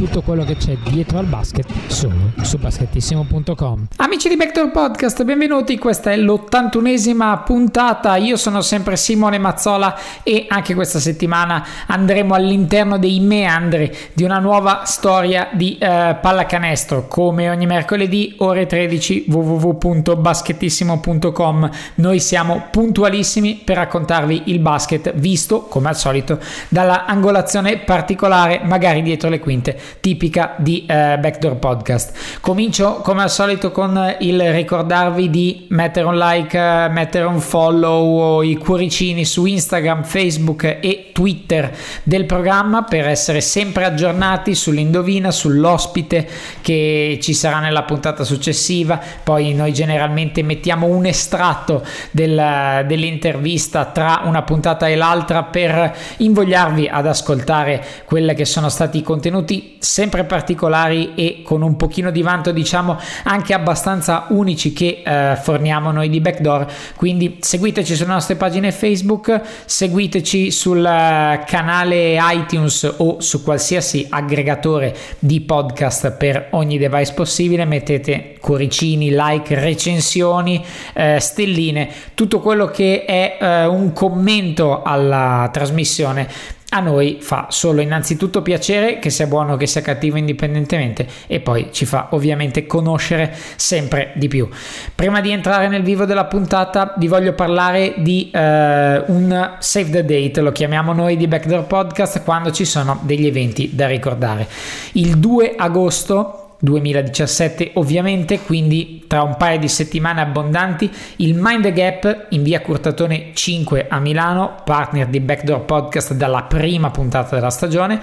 tutto quello che c'è dietro al basket solo su basketissimo.com. Amici di Backdoor Podcast, benvenuti, questa è l'ottantunesima puntata, io sono sempre Simone Mazzola e anche questa settimana andremo all'interno dei meandri di una nuova storia di eh, pallacanestro, come ogni mercoledì ore 13 www.basketissimo.com. Noi siamo puntualissimi per raccontarvi il basket visto, come al solito, dalla angolazione particolare, magari dietro le quinte, tipica di eh, Backdoor Podcast. Comincio come al solito con il ricordarvi di mettere un like, mettere un follow i cuoricini su Instagram, Facebook e Twitter del programma per essere sempre aggiornati sull'indovina, sull'ospite che ci sarà nella puntata successiva. Poi noi generalmente mettiamo un estratto del, dell'intervista tra una puntata e l'altra per invogliarvi ad ascoltare quelle che sono stati i contenuti sempre particolari e con un pochino di vanto diciamo anche abbastanza unici che eh, forniamo noi di Backdoor. Quindi seguiteci sulle nostre pagine Facebook seguiteci sul eh, canale iTunes o su qualsiasi aggregatore di podcast per ogni device possibile. Mettete cuoricini like recensioni eh, stelline tutto quello che è eh, un commento alla trasmissione a noi fa solo innanzitutto piacere che sia buono che sia cattivo indipendentemente e poi ci fa ovviamente conoscere sempre di più. Prima di entrare nel vivo della puntata vi voglio parlare di eh, un save the date, lo chiamiamo noi di Backdoor Podcast quando ci sono degli eventi da ricordare. Il 2 agosto 2017 ovviamente, quindi tra un paio di settimane abbondanti, il Mind the Gap in via Curtatone 5 a Milano, partner di Backdoor Podcast dalla prima puntata della stagione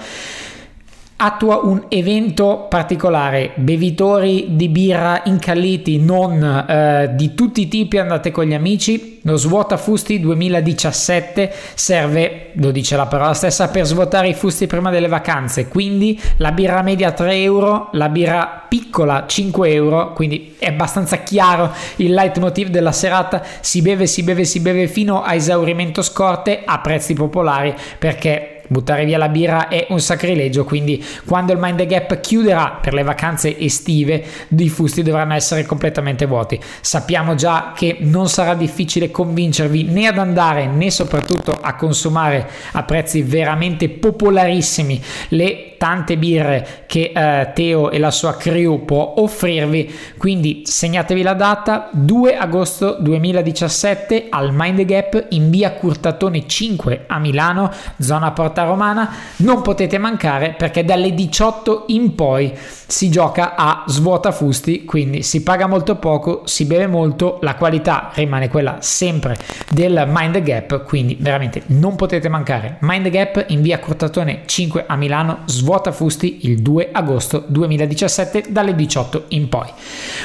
attua un evento particolare, bevitori di birra incalliti, non eh, di tutti i tipi, andate con gli amici. Lo Svuota Fusti 2017 serve, lo dice la parola stessa, per svuotare i fusti prima delle vacanze. Quindi la birra media 3 euro, la birra piccola 5 euro, quindi è abbastanza chiaro il leitmotiv della serata. Si beve, si beve, si beve fino a esaurimento scorte a prezzi popolari perché Buttare via la birra è un sacrilegio, quindi quando il Mind the Gap chiuderà per le vacanze estive, i fusti dovranno essere completamente vuoti. Sappiamo già che non sarà difficile convincervi né ad andare né soprattutto a consumare a prezzi veramente popolarissimi le tante birre che eh, Teo e la sua crew può offrirvi. Quindi segnatevi la data 2 agosto 2017 al Mind Gap in via Curtatone 5 a Milano, zona Porta Romana. Non potete mancare perché dalle 18 in poi si gioca a svuota fusti, quindi si paga molto poco, si beve molto, la qualità rimane quella sempre del Mind Gap, quindi veramente non potete mancare. Mind Gap in via Curtatone 5 a Milano, svuota Svuota Fusti il 2 agosto 2017 dalle 18 in poi.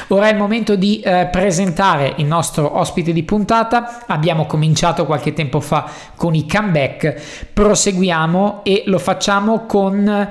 Ora è il momento di eh, presentare il nostro ospite di puntata. Abbiamo cominciato qualche tempo fa con i comeback, proseguiamo e lo facciamo con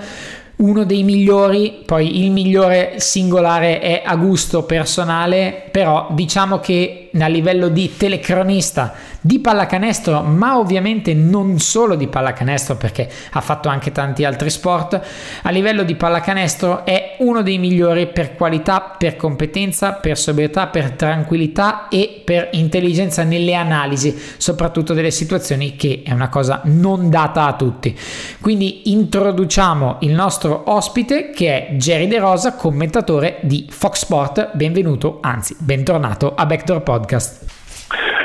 uno dei migliori, poi il migliore singolare è a gusto personale, però diciamo che a livello di telecronista di pallacanestro, ma ovviamente non solo di pallacanestro perché ha fatto anche tanti altri sport, a livello di pallacanestro è uno dei migliori per qualità, per competenza, per sobrietà, per tranquillità e per intelligenza nelle analisi, soprattutto delle situazioni che è una cosa non data a tutti. Quindi introduciamo il nostro ospite che è Jerry De Rosa, commentatore di Fox Sport. Benvenuto, anzi, bentornato a Backdoor Podcast.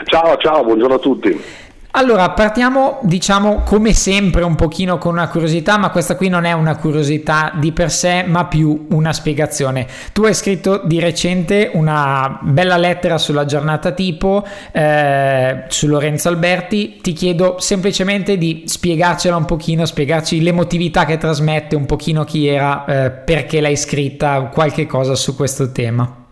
Ciao, ciao, buongiorno a tutti. Allora, partiamo diciamo come sempre un pochino con una curiosità, ma questa qui non è una curiosità di per sé, ma più una spiegazione. Tu hai scritto di recente una bella lettera sulla giornata tipo eh, su Lorenzo Alberti, ti chiedo semplicemente di spiegarcela un pochino, spiegarci l'emotività che trasmette, un pochino chi era, eh, perché l'hai scritta, qualche cosa su questo tema.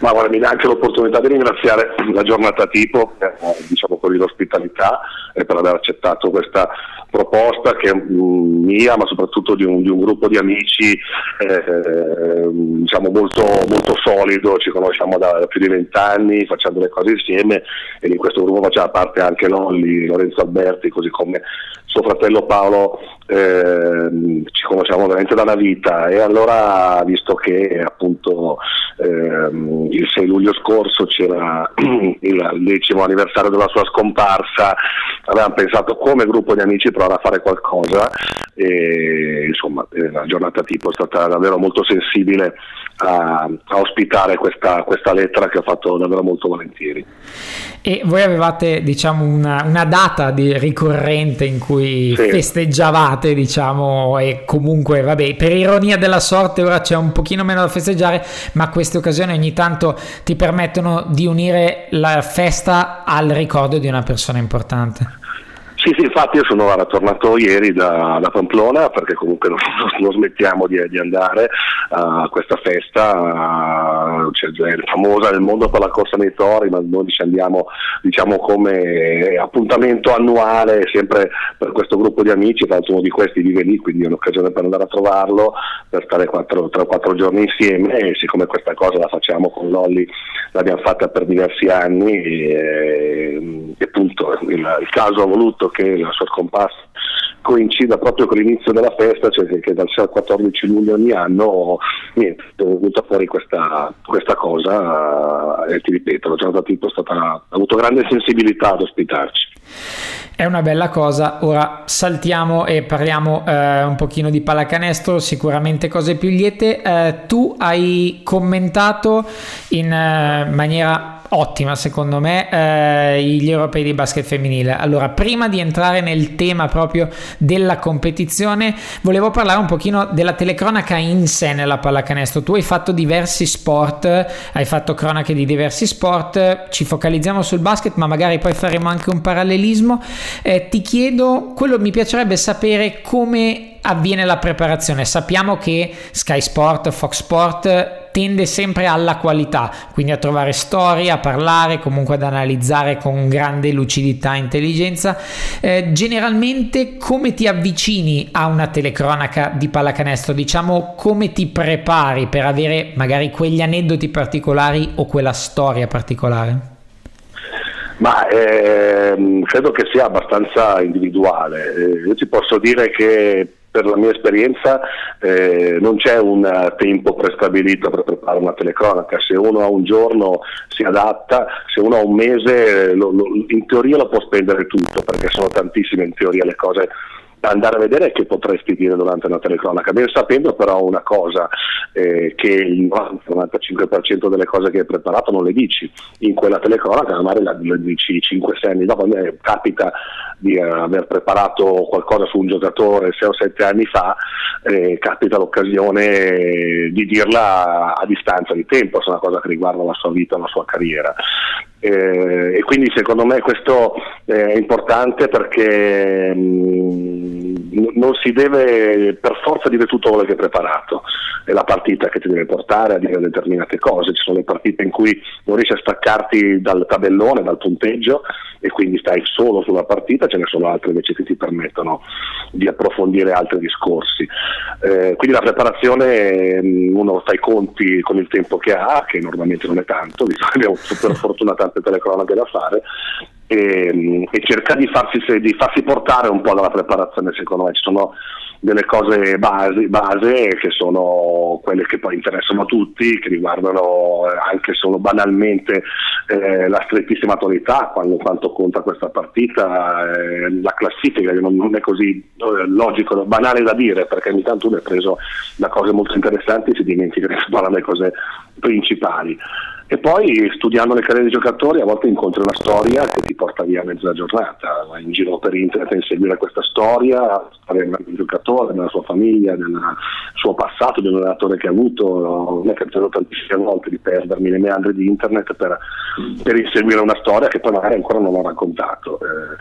Ma guarda, mi dà anche l'opportunità di ringraziare la giornata tipo, eh, diciamo così, l'ospitalità e per aver accettato questa proposta che è mm, mia, ma soprattutto di un, di un gruppo di amici eh, diciamo molto, molto, solido, ci conosciamo da, più di vent'anni, facciamo le cose insieme e in questo gruppo faceva parte anche Lolli, Lorenzo Alberti, così come suo fratello Paolo eh, ci conosciamo veramente da una vita. E allora visto che appunto ehm, il 6 luglio scorso c'era il decimo anniversario della sua scomparsa avevamo pensato come gruppo di amici provare a fare qualcosa e insomma eh, la giornata tipo è stata davvero molto sensibile a, a ospitare questa, questa, lettera che ho fatto davvero molto volentieri. E voi avevate diciamo una, una data di ricorrente in cui sì. festeggiavate diciamo e comunque vabbè per ironia della sorte ora c'è un pochino meno da festeggiare ma queste occasioni ogni tanto ti permettono di unire la festa al ricordo di una persona importante. Sì, sì, infatti io sono guarda, tornato ieri da, da, Pamplona perché comunque non, non smettiamo di, di, andare a questa festa, cioè, è famosa nel mondo per la corsa nei tori, ma noi ci andiamo diciamo, come appuntamento annuale sempre per questo gruppo di amici, tra l'altro uno di questi vive lì, quindi è un'occasione per andare a trovarlo, per stare 3 o 4 giorni insieme e siccome questa cosa la facciamo con Lolli, l'abbiamo fatta per diversi anni e, e appunto il, il caso ha voluto che la sua scomparsa coincida proprio con l'inizio della festa, cioè che dal 6 al 14 luglio ogni anno niente, è venuta fuori questa, questa cosa e ti ripeto, la giornata tipo è stata, ha avuto grande sensibilità ad ospitarci. È una bella cosa, ora saltiamo e parliamo eh, un pochino di pallacanestro, sicuramente cose più liete. Eh, tu hai commentato in eh, maniera ottima secondo me eh, gli europei di basket femminile. Allora prima di entrare nel tema proprio della competizione volevo parlare un pochino della telecronaca in sé nella pallacanestro. Tu hai fatto diversi sport hai fatto cronache di diversi sport ci focalizziamo sul basket ma magari poi faremo anche un parallelismo. Eh, ti chiedo quello mi piacerebbe sapere come avviene la preparazione. Sappiamo che Sky Sport Fox Sport tende sempre alla qualità, quindi a trovare storie, a parlare, comunque ad analizzare con grande lucidità e intelligenza. Eh, generalmente come ti avvicini a una telecronaca di pallacanestro? Diciamo come ti prepari per avere magari quegli aneddoti particolari o quella storia particolare? Ma ehm, credo che sia abbastanza individuale. Eh, io ti posso dire che per la mia esperienza eh, non c'è un tempo prestabilito per preparare una telecronaca, se uno ha un giorno si adatta, se uno ha un mese lo, lo, in teoria lo può spendere tutto perché sono tantissime in teoria le cose da andare a vedere che potresti dire durante una telecronaca, ben sapendo però una cosa, eh, che il 95% delle cose che hai preparato non le dici in quella telecronaca, magari le dici 5-6 anni dopo, a me capita di eh, aver preparato qualcosa su un giocatore 6 o 7 anni fa, eh, capita l'occasione di dirla a distanza di tempo, se è una cosa che riguarda la sua vita, la sua carriera. Eh, e quindi secondo me questo è importante perché mh, mm, non si deve per forza dire tutto quello che hai preparato, è la partita che ti deve portare a dire determinate cose, ci sono le partite in cui non riesci a staccarti dal tabellone, dal punteggio e quindi stai solo sulla partita, ce ne sono altre invece che ti permettono di approfondire altri discorsi. Eh, quindi la preparazione mm, uno fa i conti con il tempo che ha, che normalmente non è tanto, abbiamo per fortuna tante telecronache da fare, e, e cerca di farsi, di farsi, portare un po' dalla preparazione, secondo me ci sono delle cose base, base, che sono quelle che poi interessano a tutti, che riguardano eh, anche solo banalmente eh, la strettissima attualità, quando, quanto conta questa partita, eh, la classifica, che non, non è così eh, logico, banale da dire, perché ogni tanto uno è preso da cose molto interessanti e si dimentica che si parla delle cose principali. E poi studiando le carriere dei giocatori a volte incontri una storia che ti porta via mezza giornata, vai in giro per internet a inseguire questa storia, storia del giocatore, della sua famiglia, del suo passato, del allenatore che ha avuto. Me è capitato tantissime volte di perdermi nei meandri di internet per, per, inseguire una storia che poi magari ancora non ho raccontato. Eh,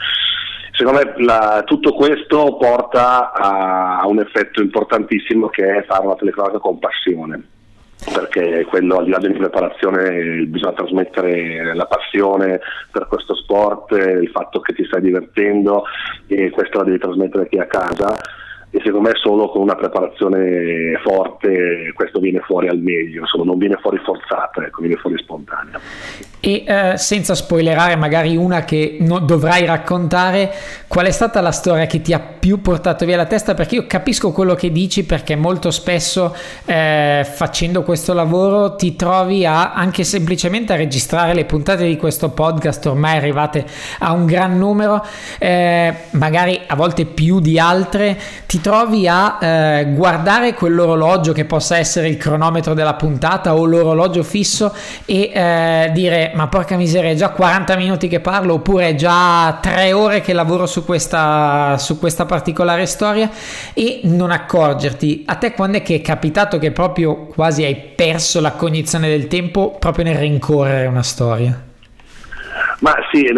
secondo me la, tutto questo porta a, a un effetto importantissimo che è fare una telecronaca con passione perché quello al di là di preparazione bisogna trasmettere la passione per questo sport, il fatto che ti stai divertendo e questo la devi trasmettere qui a casa e secondo me solo con una preparazione forte questo viene fuori al meglio, insomma non viene fuori forzato, ecco, viene fuori spontaneo. E eh, senza spoilerare magari una che no, dovrai raccontare, qual è stata la storia che ti ha più portato via la testa? Perché io capisco quello che dici perché molto spesso eh, facendo questo lavoro ti trovi a anche semplicemente a registrare le puntate di questo podcast ormai arrivate a un gran numero, eh, magari a volte più di altre, ti trovi a eh, guardare quell'orologio che possa essere il cronometro della puntata o l'orologio fisso e eh, dire ma porca miseria, è già 40 minuti che parlo oppure è già 3 ore che lavoro su questa, su questa particolare storia e non accorgerti. A te quando è che è capitato che proprio quasi hai perso la cognizione del tempo proprio nel rincorrere una storia? Ma sì,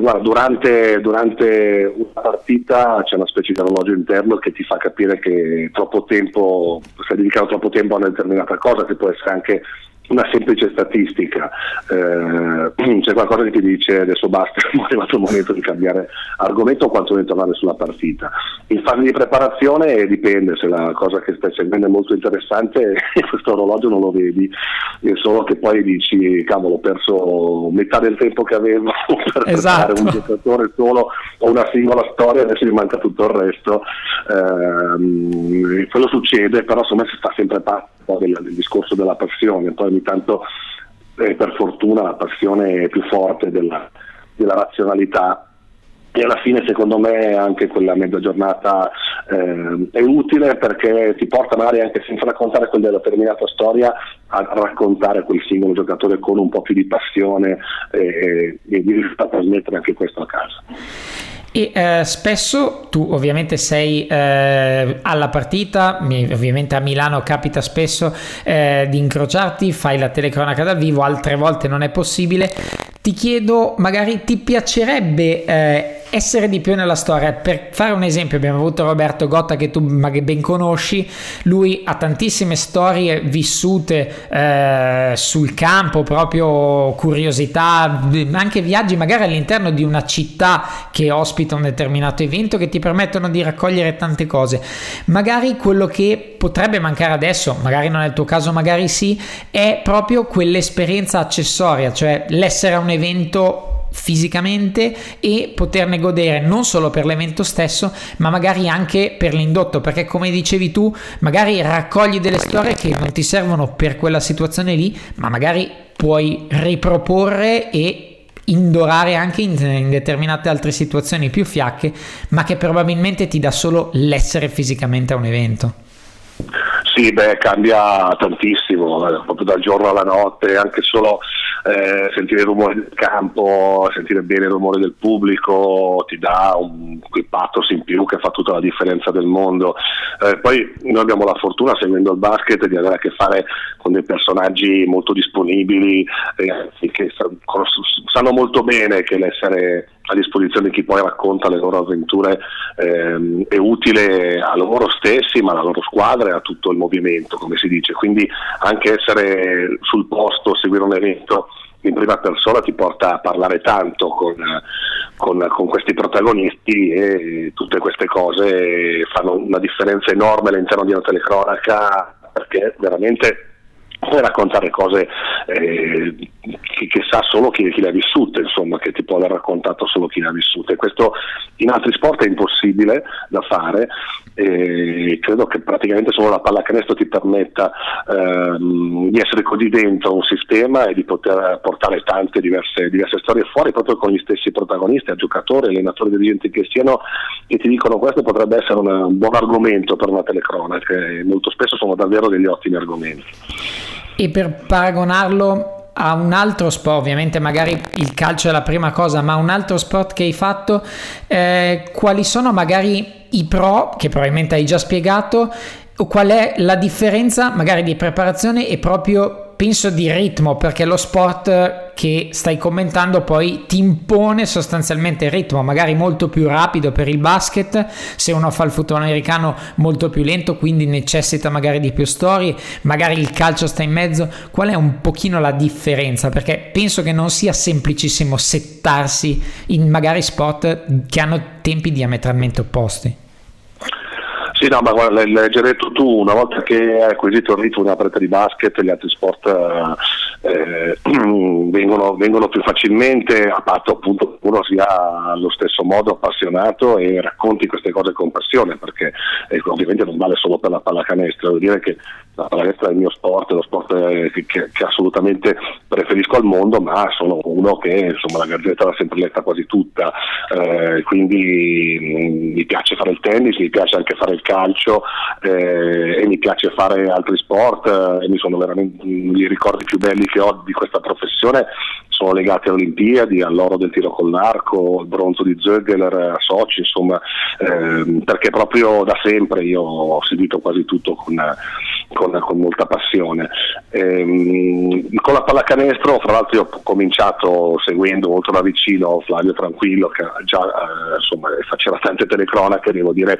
guarda, durante, durante, una partita c'è una specie di orologio interno che ti fa capire che troppo tempo, stai dedicando troppo tempo a una determinata cosa, che può essere anche una semplice statistica, eh, c'è qualcosa che ti dice adesso basta, è arrivato il momento di cambiare argomento o quantomeno tornare sulla partita. In fase di preparazione dipende, se la cosa che stai seguendo è molto interessante questo orologio non lo vedi, è solo che poi dici cavolo ho perso metà del tempo che avevo per esatto. un giocatore solo o una singola storia, adesso mi manca tutto il resto. Eh, quello succede, però insomma si sta sempre pazzo del, del discorso della passione, poi ogni tanto eh, per fortuna la passione più forte della, della razionalità e alla fine secondo me anche quella mezza giornata eh, è utile perché ti porta magari anche senza raccontare quella determinata storia a raccontare quel singolo giocatore con un po' più di passione e, e di a trasmettere anche questo a casa. E eh, spesso tu ovviamente sei eh, alla partita, ovviamente a Milano capita spesso eh, di incrociarti, fai la telecronaca dal vivo, altre volte non è possibile. Ti chiedo, magari ti piacerebbe eh, essere di più nella storia. Per fare un esempio, abbiamo avuto Roberto Gotta che tu ben conosci, lui ha tantissime storie vissute eh, sul campo, proprio curiosità, anche viaggi magari all'interno di una città che ospita un determinato evento che ti permettono di raccogliere tante cose. Magari quello che potrebbe mancare adesso, magari non è il tuo caso, magari sì, è proprio quell'esperienza accessoria, cioè l'essere a un evento fisicamente e poterne godere non solo per l'evento stesso ma magari anche per l'indotto perché come dicevi tu magari raccogli delle storie che non ti servono per quella situazione lì ma magari puoi riproporre e indorare anche in, in determinate altre situazioni più fiacche ma che probabilmente ti dà solo l'essere fisicamente a un evento sì, beh, cambia tantissimo, eh, proprio dal giorno alla notte, anche solo eh, sentire il rumore del campo, sentire bene il rumore del pubblico ti dà un, quel pathos in più che fa tutta la differenza del mondo. Eh, poi noi abbiamo la fortuna, seguendo il basket, di avere a che fare con dei personaggi molto disponibili, eh, che sanno molto bene che l'essere a disposizione di chi poi racconta le loro avventure ehm, è utile a loro stessi, ma alla loro squadra e a tutto il movimento, come si dice. Quindi anche essere sul posto, seguire un evento in prima persona ti porta a parlare tanto con, con, con, questi protagonisti e tutte queste cose fanno una differenza enorme all'interno di una telecronaca perché veramente raccontare cose eh, che, che, sa solo chi, chi, le ha vissute, insomma, che ti può aver raccontato solo chi le ha vissute. Questo in altri sport è impossibile da fare e credo che praticamente solo la pallacanestro ti permetta ehm, di essere così dentro un sistema e di poter portare tante diverse, diverse, storie fuori proprio con gli stessi protagonisti, a giocatori, allenatori, dirigenti che siano, che ti dicono questo potrebbe essere una, un buon argomento per una telecronaca molto spesso sono davvero degli ottimi argomenti. E per paragonarlo a un altro sport, ovviamente magari il calcio è la prima cosa, ma un altro sport che hai fatto, eh, quali sono magari i pro, che probabilmente hai già spiegato, o qual è la differenza magari di preparazione e proprio penso di ritmo, perché lo sport che stai commentando poi ti impone sostanzialmente il ritmo, magari molto più rapido per il basket, se uno fa il football americano molto più lento, quindi necessita magari di più storie, magari il calcio sta in mezzo. Qual è un pochino la differenza? Perché penso che non sia semplicissimo settarsi in magari spot che hanno tempi diametralmente opposti. Sì, no, ma guarda, l'hai già detto tu, una volta che hai acquisito il ritmo di una partita di basket, gli altri sport eh, vengono, vengono, più facilmente, a patto appunto che uno sia allo stesso modo appassionato e racconti queste cose con passione, perché eh, ovviamente non vale solo per la pallacanestro, devo dire che la pallacanestro è il mio sport, è lo sport eh, che, che, assolutamente preferisco al mondo, ma sono uno che insomma la gazzetta l'ha sempre letta quasi tutta, eh, quindi mm, mi piace fare il tennis, mi piace anche fare il calcio eh, e mi piace fare altri sport eh, e mi sono veramente i ricordi più belli che ho di questa professione sono legati alle Olimpiadi, all'oro del tiro con l'arco, al bronzo di Zögeler a Sochi, insomma, ehm, perché proprio da sempre io ho seguito quasi tutto con, con, con molta passione. Ehm, con la pallacanestro, fra l'altro, ho cominciato seguendo molto da vicino Flavio Tranquillo, che già eh, insomma, faceva tante telecronache, devo dire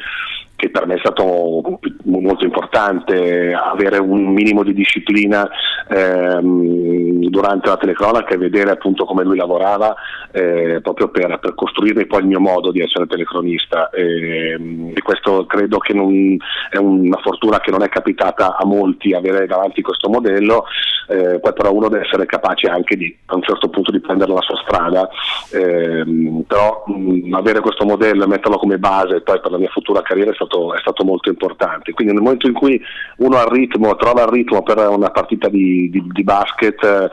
che per me è stato molto importante avere un minimo di disciplina ehm, durante la telecronaca e vedere appunto come lui lavorava eh, proprio per, per, costruirmi poi il mio modo di essere telecronista. E, ehm, e questo credo che non, è una fortuna che non è capitata a molti avere davanti questo modello eh, poi però uno deve essere capace anche di a un certo punto di prendere la sua strada. Ehm, però mh, avere questo modello e metterlo come base poi per la mia futura carriera è stato stato, è stato, molto importante. Quindi nel momento in cui uno ha ritmo, trova il ritmo per una partita di, di, di basket, eh,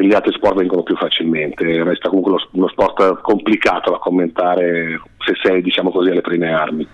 gli altri sport vengono più facilmente. Resta comunque uno, uno sport complicato da commentare se sei diciamo così alle prime armi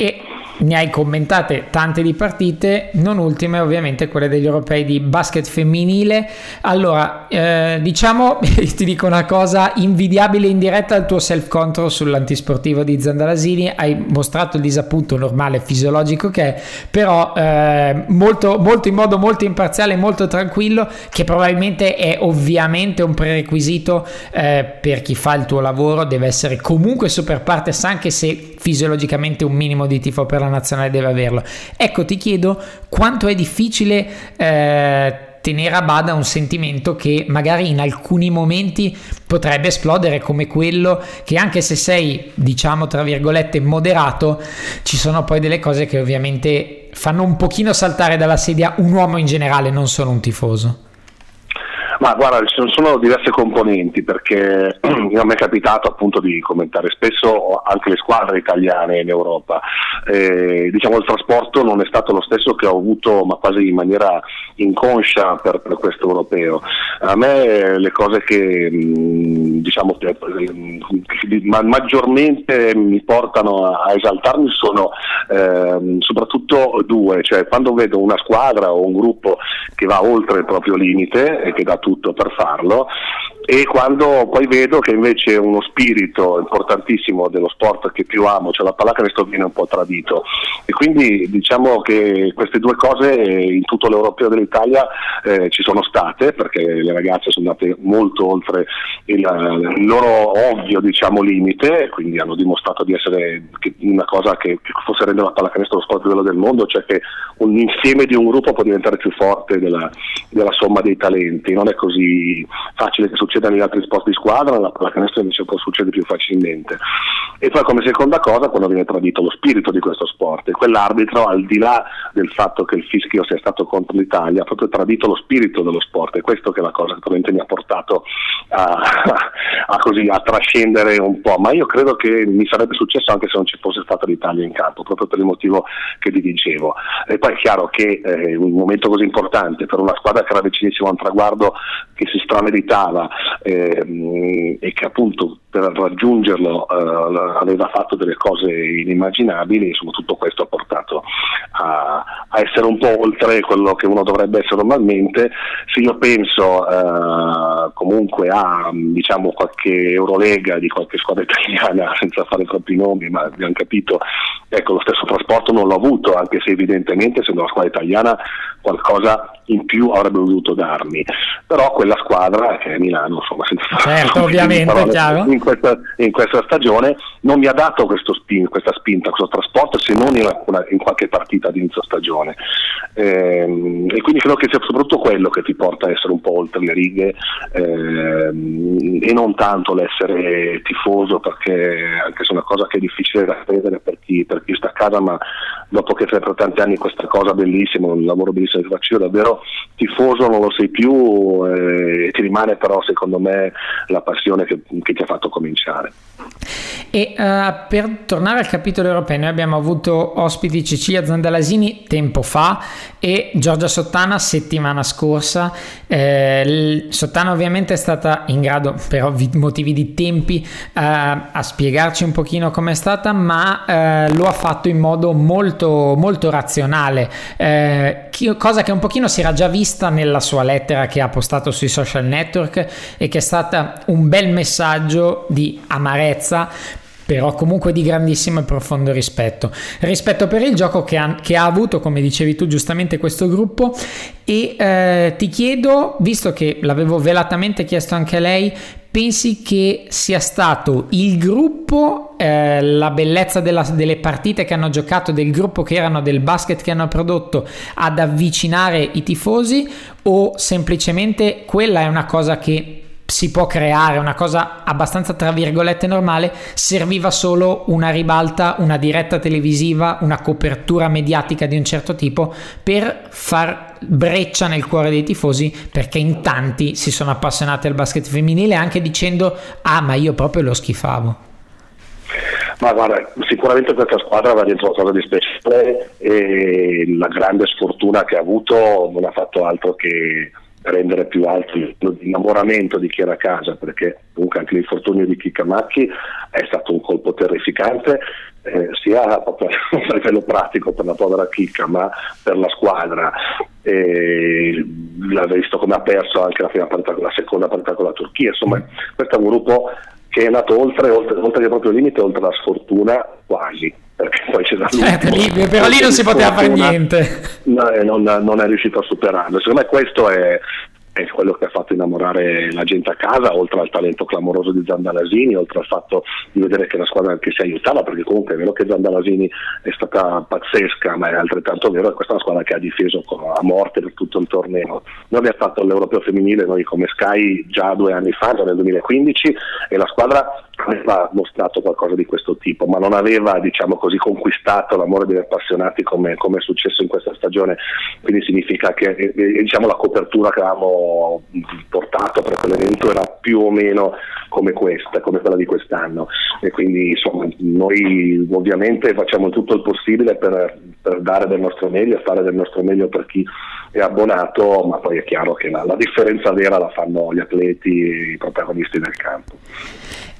e ne hai commentate tante di partite, non ultime ovviamente quelle degli europei di basket femminile. Allora, eh, diciamo, ti dico una cosa invidiabile in diretta al tuo self control sull'antisportivo di Zandalasini, hai mostrato il disappunto normale fisiologico che è, però eh, molto, molto in modo molto imparziale, molto tranquillo, che probabilmente è ovviamente un prerequisito eh, per chi fa il tuo lavoro, deve essere comunque super partes anche se fisiologicamente un minimo di tifo per la nazionale deve averlo. Ecco, ti chiedo quanto è difficile eh, tenere a bada un sentimento che magari in alcuni momenti potrebbe esplodere come quello che anche se sei diciamo tra virgolette moderato ci sono poi delle cose che ovviamente fanno un pochino saltare dalla sedia un uomo in generale non solo un tifoso ma guarda, ci sono diverse componenti perché a me è capitato appunto di commentare spesso anche le squadre italiane in Europa. Eh, diciamo il trasporto non è stato lo stesso che ho avuto, ma quasi in maniera inconscia per, per questo europeo. A me le cose che diciamo, maggiormente mi portano a esaltarmi sono eh, soprattutto due, cioè quando vedo una squadra o un gruppo che va oltre il proprio limite e che dà tutto tutto per farlo e quando poi vedo che invece uno spirito importantissimo dello sport che più amo, cioè la pallacanestro, viene un po' tradito. E quindi diciamo che queste due cose in tutto l'europeo dell'Italia eh, ci sono state, perché le ragazze sono andate molto oltre il, il loro ovvio diciamo, limite, quindi hanno dimostrato di essere una cosa che, fosse rendere la pallacanestro lo sport più bello del mondo, cioè che un insieme di un gruppo può diventare più forte della, della somma dei talenti. Non è così facile che succeda negli altri sport di squadra, nella pallacanestro invece può succedere più facilmente. E poi come seconda cosa quando viene tradito lo spirito di questo sport e quell'arbitro al di là del fatto che il fischio sia stato contro l'Italia ha proprio tradito lo spirito dello sport e questo che è la cosa che probabilmente mi ha portato a, a, così, a trascendere un po', ma io credo che mi sarebbe successo anche se non ci fosse stata l'Italia in campo, proprio per il motivo che vi dicevo. E poi è chiaro che eh, un momento così importante per una squadra che era vicinissima a un traguardo che si strameritava ehm, e che appunto per raggiungerlo eh, aveva fatto delle cose inimmaginabili, insomma tutto questo ha portato a, a, essere un po' oltre quello che uno dovrebbe essere normalmente. Se io penso eh, comunque a diciamo, qualche Eurolega di qualche squadra italiana, senza fare troppi nomi, ma abbiamo capito, ecco lo stesso trasporto non l'ho avuto, anche se evidentemente essendo una squadra italiana qualcosa in più avrebbe dovuto darmi. Però quella squadra, che è Milano, insomma, senza certo, ovviamente, parole, chiaro. Questa, in questa, stagione non mi ha dato spin, questa spinta, questo trasporto, se non in, una, in qualche partita di inizio stagione. Ehm, e quindi credo che sia soprattutto quello che ti porta a essere un po' oltre le righe ehm, e non tanto l'essere tifoso, perché anche se è una cosa che è difficile da credere per chi, per chi sta a casa, ma dopo che fai per tanti anni questa cosa bellissima, un lavoro bellissimo che faccio io, davvero tifoso non lo sei più eh, ti rimane però secondo me la passione che, che ti ha fatto cominciare. E uh, per tornare al capitolo europeo, noi abbiamo avuto ospiti Cecilia Zandalasini tempo fa e Giorgia Sottana settimana scorsa. Eh, Sottana ovviamente è stata in grado, per ovvi motivi di tempi, uh, a spiegarci un pochino com'è stata, ma uh, lo ha fatto in modo molto, molto razionale, cosa che un pochino si era già vista nella sua lettera che ha postato sui social network e che è stata un bel messaggio di amarezza però comunque di grandissimo e profondo rispetto. Rispetto per il gioco che ha, che ha avuto, come dicevi tu giustamente, questo gruppo e eh, ti chiedo, visto che l'avevo velatamente chiesto anche a lei, pensi che sia stato il gruppo, eh, la bellezza della, delle partite che hanno giocato, del gruppo che erano, del basket che hanno prodotto ad avvicinare i tifosi o semplicemente quella è una cosa che si può creare una cosa abbastanza tra virgolette normale, serviva solo una ribalta, una diretta televisiva, una copertura mediatica di un certo tipo per far breccia nel cuore dei tifosi perché in tanti si sono appassionati al basket femminile anche dicendo ah ma io proprio lo schifavo. Ma guarda, sicuramente questa squadra va dentro qualcosa di speciale e la grande sfortuna che ha avuto non ha fatto altro che rendere più alto l'innamoramento di chi era a casa perché comunque anche l'infortunio di Chicamacchi è stato un colpo terrificante eh, sia proprio a livello pratico per la povera Chicca ma per la squadra. E l'ha visto come ha perso anche la, prima partita, la seconda partita con la Turchia. Insomma questo è un gruppo che è nato oltre, oltre, oltre il proprio limite oltre la sfortuna quasi perché poi c'è da certo, lì, però lì non si poteva fare niente. No, non, non, è riuscito a superarlo. Secondo me questo è, è quello che ha fatto innamorare la gente a casa, oltre al talento clamoroso di Zandalasini, oltre al fatto di vedere che la squadra che si aiutava, perché comunque è vero che Zandalasini è stata pazzesca, ma è altrettanto vero che questa è una squadra che ha difeso a morte per tutto il torneo. Noi abbiamo fatto l'Europeo femminile, noi come Sky già due anni fa, già nel 2015, e la squadra aveva mostrato qualcosa di questo tipo, ma non aveva diciamo così, conquistato l'amore degli appassionati come, come, è successo in questa stagione, quindi significa che diciamo, la copertura che avevamo portato per quell'evento era più o meno come questa, come quella di quest'anno e quindi insomma, noi ovviamente facciamo tutto il possibile per, per dare del nostro meglio e fare del nostro meglio per chi è abbonato, ma poi è chiaro che la, la differenza vera la fanno gli atleti i protagonisti del campo.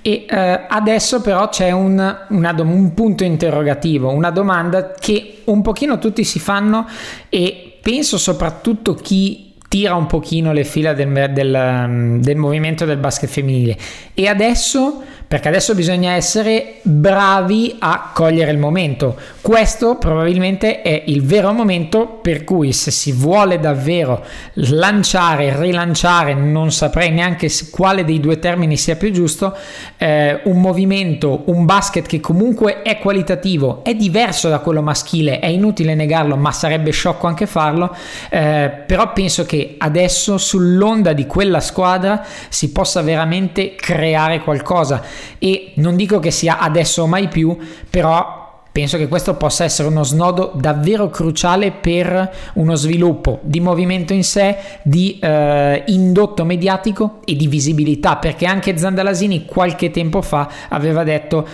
E eh, adesso però c'è un, una, un punto interrogativo, una domanda che un pochino tutti si fanno e penso soprattutto chi tira un pochino le fila del, del, del movimento del basket femminile. E adesso perché adesso bisogna essere bravi a cogliere il momento. Questo probabilmente è il vero momento per cui se si vuole davvero lanciare, rilanciare, non saprei neanche quale dei due termini sia più giusto, eh, un movimento, un basket che comunque è qualitativo, è diverso da quello maschile, è inutile negarlo, ma sarebbe sciocco anche farlo, eh, però penso che adesso sull'onda di quella squadra si possa veramente creare qualcosa e non dico che sia adesso o mai più, però penso che questo possa essere uno snodo davvero cruciale per uno sviluppo di movimento in sé, di eh, indotto mediatico e di visibilità, perché anche Zandalasini qualche tempo fa aveva detto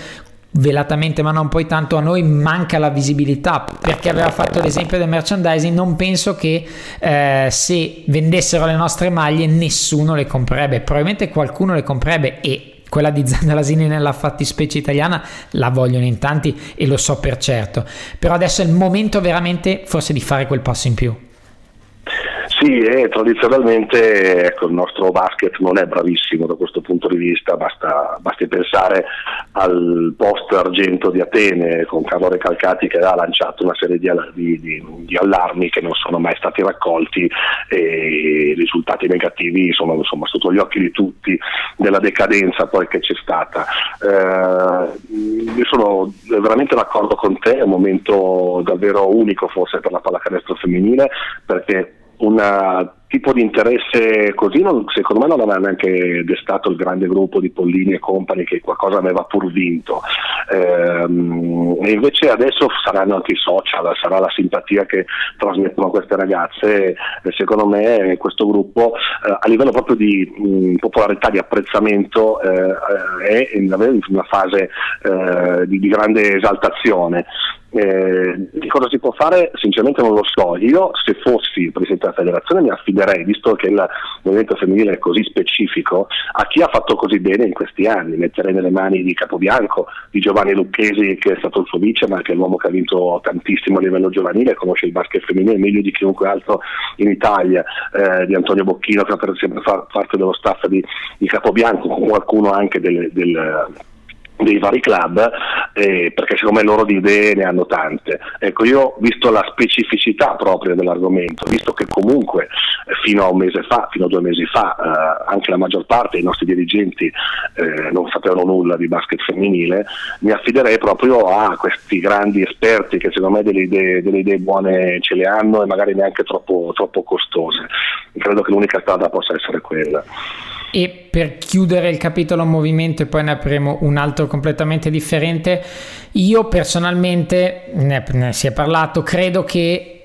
velatamente ma non poi tanto a noi manca la visibilità perché aveva fatto l'esempio del merchandising non penso che eh, se vendessero le nostre maglie nessuno le comprerebbe probabilmente qualcuno le comprerebbe e quella di Zandalasini nella fattispecie italiana la vogliono in tanti e lo so per certo, però adesso è il momento veramente forse di fare quel passo in più. Sì, e tradizionalmente ecco, il nostro basket non è bravissimo da questo punto di vista, basta, basti pensare al post argento di Atene con Carlo Recalcati che ha lanciato una serie di, di, di, di, allarmi che non sono mai stati raccolti e i risultati negativi sono insomma, sotto gli occhi di tutti della decadenza poi che c'è stata. Eh, io sono veramente d'accordo con te, è un momento davvero unico forse per la pallacanestro femminile perché un tipo di interesse così non, secondo me non aveva neanche destato il grande gruppo di Pollini e compagni che qualcosa aveva pur vinto. Ehm, e invece adesso saranno anche i social sarà la simpatia che trasmettono queste ragazze. E secondo me questo gruppo eh, a livello proprio di mh, popolarità di apprezzamento eh, è in una fase eh, di grande esaltazione eh, cosa si può fare? Sinceramente non lo so. Io se fossi Presidente della Federazione mi affiderei, visto che il movimento femminile è così specifico, a chi ha fatto così bene in questi anni. Metterei nelle mani di Capobianco, di Giovanni Lucchesi che è stato il suo vice, ma che è l'uomo che ha vinto tantissimo a livello giovanile, conosce il basket femminile meglio di chiunque altro in Italia, eh, di Antonio Bocchino che ha sempre fatto parte dello staff di, di Capobianco, con qualcuno anche del, del dei vari club eh, perché secondo me loro di idee ne hanno tante. Ecco io visto la specificità proprio dell'argomento visto che comunque eh, fino a un mese fa fino a due mesi fa eh, anche la maggior parte dei nostri dirigenti eh, non sapevano nulla di basket femminile mi affiderei proprio a questi grandi esperti che secondo me delle idee, delle idee buone ce le hanno e magari neanche troppo, troppo costose. Credo che l'unica strada possa essere quella e per chiudere il capitolo movimento e poi ne apriremo un altro completamente differente, io personalmente, ne, ne si è parlato, credo che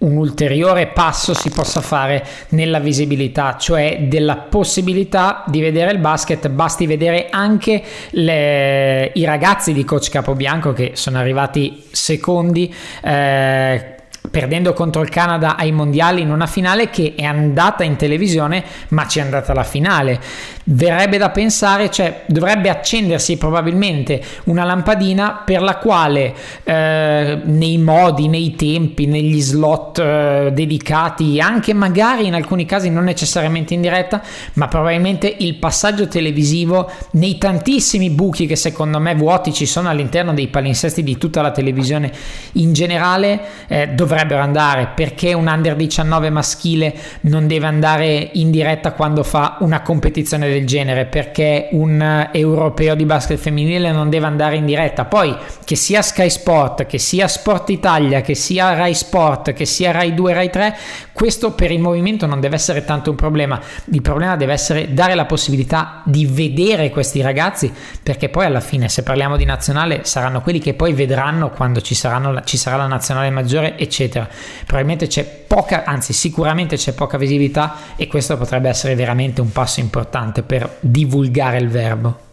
un ulteriore passo si possa fare nella visibilità, cioè della possibilità di vedere il basket, basti vedere anche le, i ragazzi di coach Capobianco che sono arrivati secondi. Eh, perdendo contro il Canada ai mondiali in una finale che è andata in televisione ma ci è andata la finale. Verrebbe da pensare cioè dovrebbe accendersi probabilmente una lampadina per la quale eh, nei modi nei tempi negli slot eh, dedicati anche magari in alcuni casi non necessariamente in diretta ma probabilmente il passaggio televisivo nei tantissimi buchi che secondo me vuoti ci sono all'interno dei palinsesti di tutta la televisione in generale eh, dovrebbero andare? Perché un under 19 maschile non deve andare in diretta quando fa una competizione del genere? Perché un europeo di basket femminile non deve andare in diretta? Poi che sia Sky Sport che sia Sport Italia che sia Rai Sport che sia Rai 2 Rai 3 questo per il movimento non deve essere tanto un problema il problema deve essere dare la possibilità di vedere questi ragazzi perché poi alla fine se parliamo di nazionale saranno quelli che poi vedranno quando ci, saranno, ci sarà la nazionale maggiore eccetera. Probabilmente c'è poca, anzi sicuramente c'è poca visibilità e questo potrebbe essere veramente un passo importante per divulgare il verbo.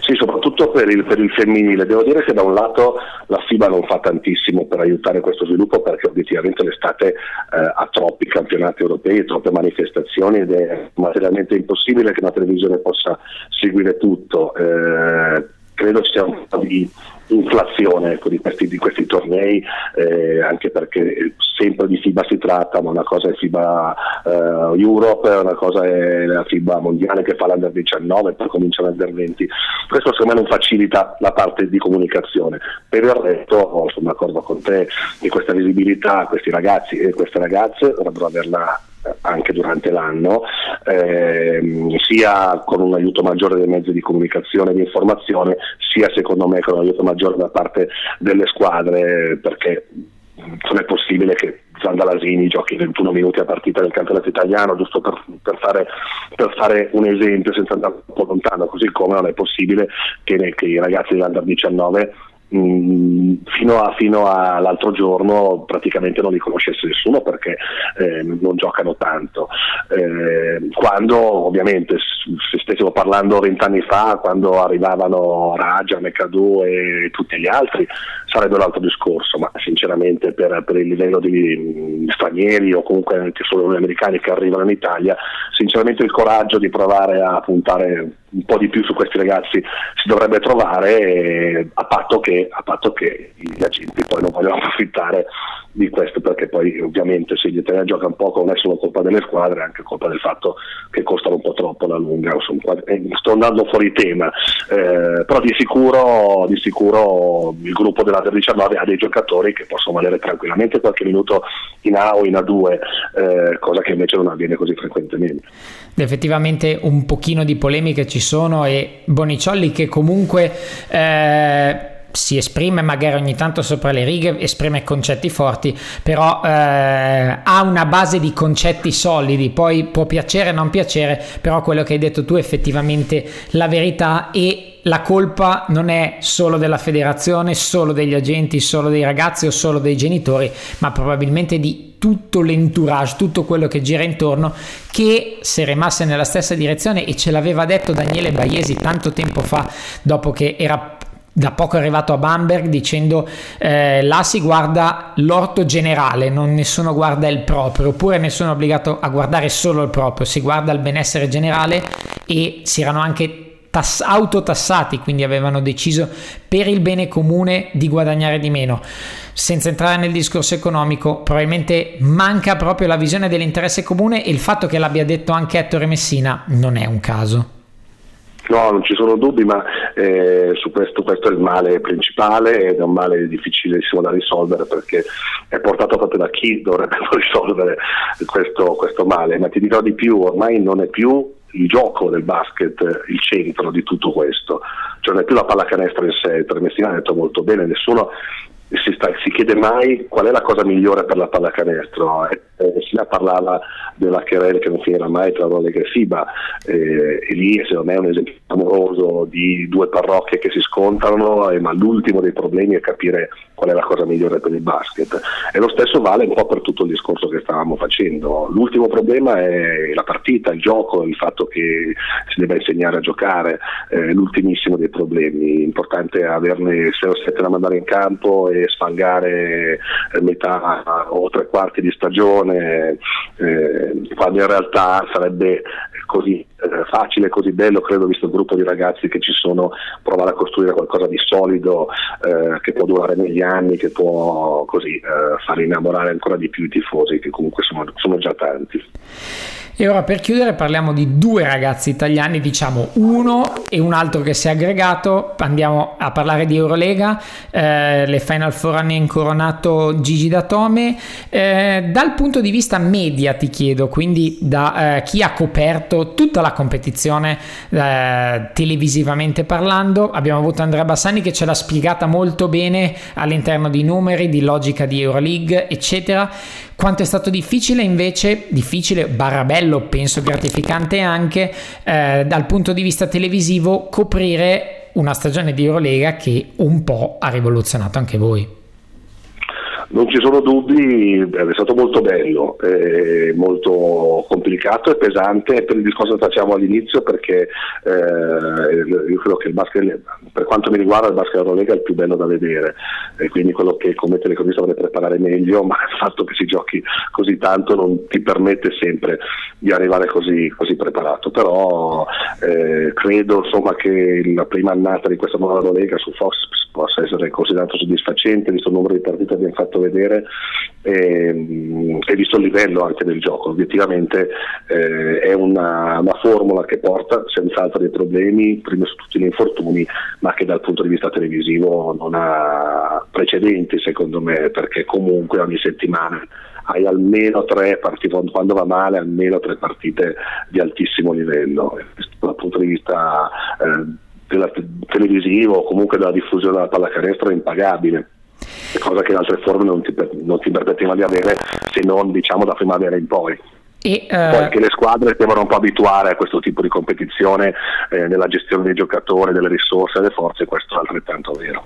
Sì, soprattutto per il, per il, femminile. Devo dire che da un lato la FIBA non fa tantissimo per aiutare questo sviluppo perché obiettivamente l'estate eh, ha troppi campionati europei, troppe manifestazioni ed è materialmente impossibile che una televisione possa seguire tutto. Eh, credo sia un po' di inflazione ecco, di, questi, di, questi, tornei, eh, anche perché sempre di FIBA si tratta, ma una cosa è FIBA eh, Europe, una cosa è la FIBA mondiale che fa l'Under 19, poi comincia l'Under 20. Questo secondo me non facilita la parte di comunicazione. Per il resto oh, sono d'accordo con te che questa visibilità, questi ragazzi e queste ragazze dovrebbero averla anche durante l'anno, ehm, sia con un aiuto maggiore dei mezzi di comunicazione e di informazione, sia secondo me con un aiuto maggiore da parte delle squadre, perché non è possibile che Zandalasini giochi 21 minuti a partita del campionato italiano, giusto per, per, fare, per fare, un esempio senza andare un po' lontano, così come non è possibile che, che i ragazzi dell'Under 19 Mm, fino, a, fino, all'altro giorno praticamente non li conoscesse nessuno perché eh, non giocano tanto. Eh, quando ovviamente se stessimo parlando vent'anni fa, quando arrivavano Raja, Mekadu e tutti gli altri, sarebbe un altro discorso, ma sinceramente per, per il livello di, di, stranieri o comunque anche solo gli americani che arrivano in Italia, sinceramente il coraggio di provare a puntare un po' di più su questi ragazzi si dovrebbe trovare eh, a, patto che, a patto che gli agenti poi non vogliono approfittare di questo perché poi ovviamente se gli italiani giocano poco non è solo colpa delle squadre è anche colpa del fatto che costano un po' troppo alla lunga eh, sto andando fuori tema. Eh, però di sicuro, di sicuro il gruppo dell'Ader 19 ha dei giocatori che possono valere tranquillamente qualche minuto in A o in A2 eh, cosa che invece non avviene così frequentemente. Effettivamente un pochino di polemiche ci sono e Boniciolli che comunque eh, si esprime magari ogni tanto sopra le righe, esprime concetti forti, però eh, ha una base di concetti solidi, poi può piacere o non piacere, però quello che hai detto tu è effettivamente la verità e la colpa non è solo della federazione, solo degli agenti, solo dei ragazzi o solo dei genitori, ma probabilmente di tutto l'entourage, tutto quello che gira intorno, che se rimasse nella stessa direzione e ce l'aveva detto Daniele Baiesi tanto tempo fa, dopo che era da poco arrivato a Bamberg dicendo eh, là si guarda l'orto generale, non nessuno guarda il proprio, oppure nessuno è obbligato a guardare solo il proprio, si guarda il benessere generale e si erano anche tass- autotassati, quindi avevano deciso per il bene comune di guadagnare di meno. Senza entrare nel discorso economico, probabilmente manca proprio la visione dell'interesse comune e il fatto che l'abbia detto anche Ettore Messina non è un caso. No, non ci sono dubbi, ma eh, su questo, questo è il male principale ed è un male difficilissimo da risolvere perché è portato proprio da chi dovrebbe risolvere questo, questo male. Ma ti dirò di più, ormai non è più il gioco del basket il centro di tutto questo, cioè non è più la pallacanestro in sé, Tremessina ha detto molto bene, nessuno si, sta, si, chiede mai qual è la cosa migliore per la pallacanestro. Eh, eh, parlava della querela che non finirà mai tra Rolega e FIBA eh, e lì secondo me è un esempio amoroso di due parrocchie che si scontrano, eh, ma l'ultimo dei problemi è capire qual è la cosa migliore per il basket. E lo stesso vale un po' per tutto il discorso che stavamo facendo. L'ultimo problema è la partita, il gioco, il fatto che si debba insegnare a giocare, eh, l'ultimissimo dei problemi. L'importante è averne 6 o 7 da mandare in campo e sfangare eh, metà o tre quarti di stagione, eh, quando in realtà sarebbe così eh, facile, così bello, credo, visto il gruppo di ragazzi che ci sono, provare a costruire qualcosa di solido eh, che può durare negli anni, che può così eh, far innamorare ancora di più i tifosi, che comunque sono, sono già tanti. E ora per chiudere parliamo di due ragazzi italiani, diciamo uno e un altro che si è aggregato. Andiamo a parlare di Eurolega, eh, le Final Four hanno incoronato Gigi Datome. Eh, dal punto di vista media ti chiedo, quindi da eh, chi ha coperto tutta la competizione eh, televisivamente parlando, abbiamo avuto Andrea Bassani che ce l'ha spiegata molto bene all'interno di numeri, di logica di Euroleague, eccetera. Quanto è stato difficile invece, difficile, barra bello, penso gratificante anche eh, dal punto di vista televisivo coprire una stagione di Eurolega che un po' ha rivoluzionato anche voi. Non ci sono dubbi, è stato molto bello, eh, molto complicato e pesante. Per il discorso che facciamo all'inizio perché eh, io credo che il basket, per quanto mi riguarda il basket Eurolega è il più bello da vedere. E quindi quello che come telecronista vorrei preparare meglio, ma il fatto che si giochi così tanto non ti permette sempre di arrivare così, così preparato, però eh, credo insomma, che la prima annata di questa nuova Eurolega su Fox possa essere considerato soddisfacente visto il numero di partite che abbiamo fatto vedere e, ehm, e visto il livello anche del gioco. Obiettivamente eh, è una, una, formula che porta senz'altro dei problemi, prima su tutti gli infortuni, ma che dal punto di vista televisivo non ha precedenti secondo me, perché comunque ogni settimana hai almeno tre partite, quando va male, almeno tre partite di altissimo livello. Dal punto di vista eh, televisivo o comunque della diffusione della pallacanestro è impagabile cosa che in altre forme non ti, non ti permetteva di avere se non diciamo da primavera in poi. E, uh... Poi che le squadre devono un po' abituare a questo tipo di competizione eh, nella gestione dei giocatori, delle risorse delle forze, questo è altrettanto vero.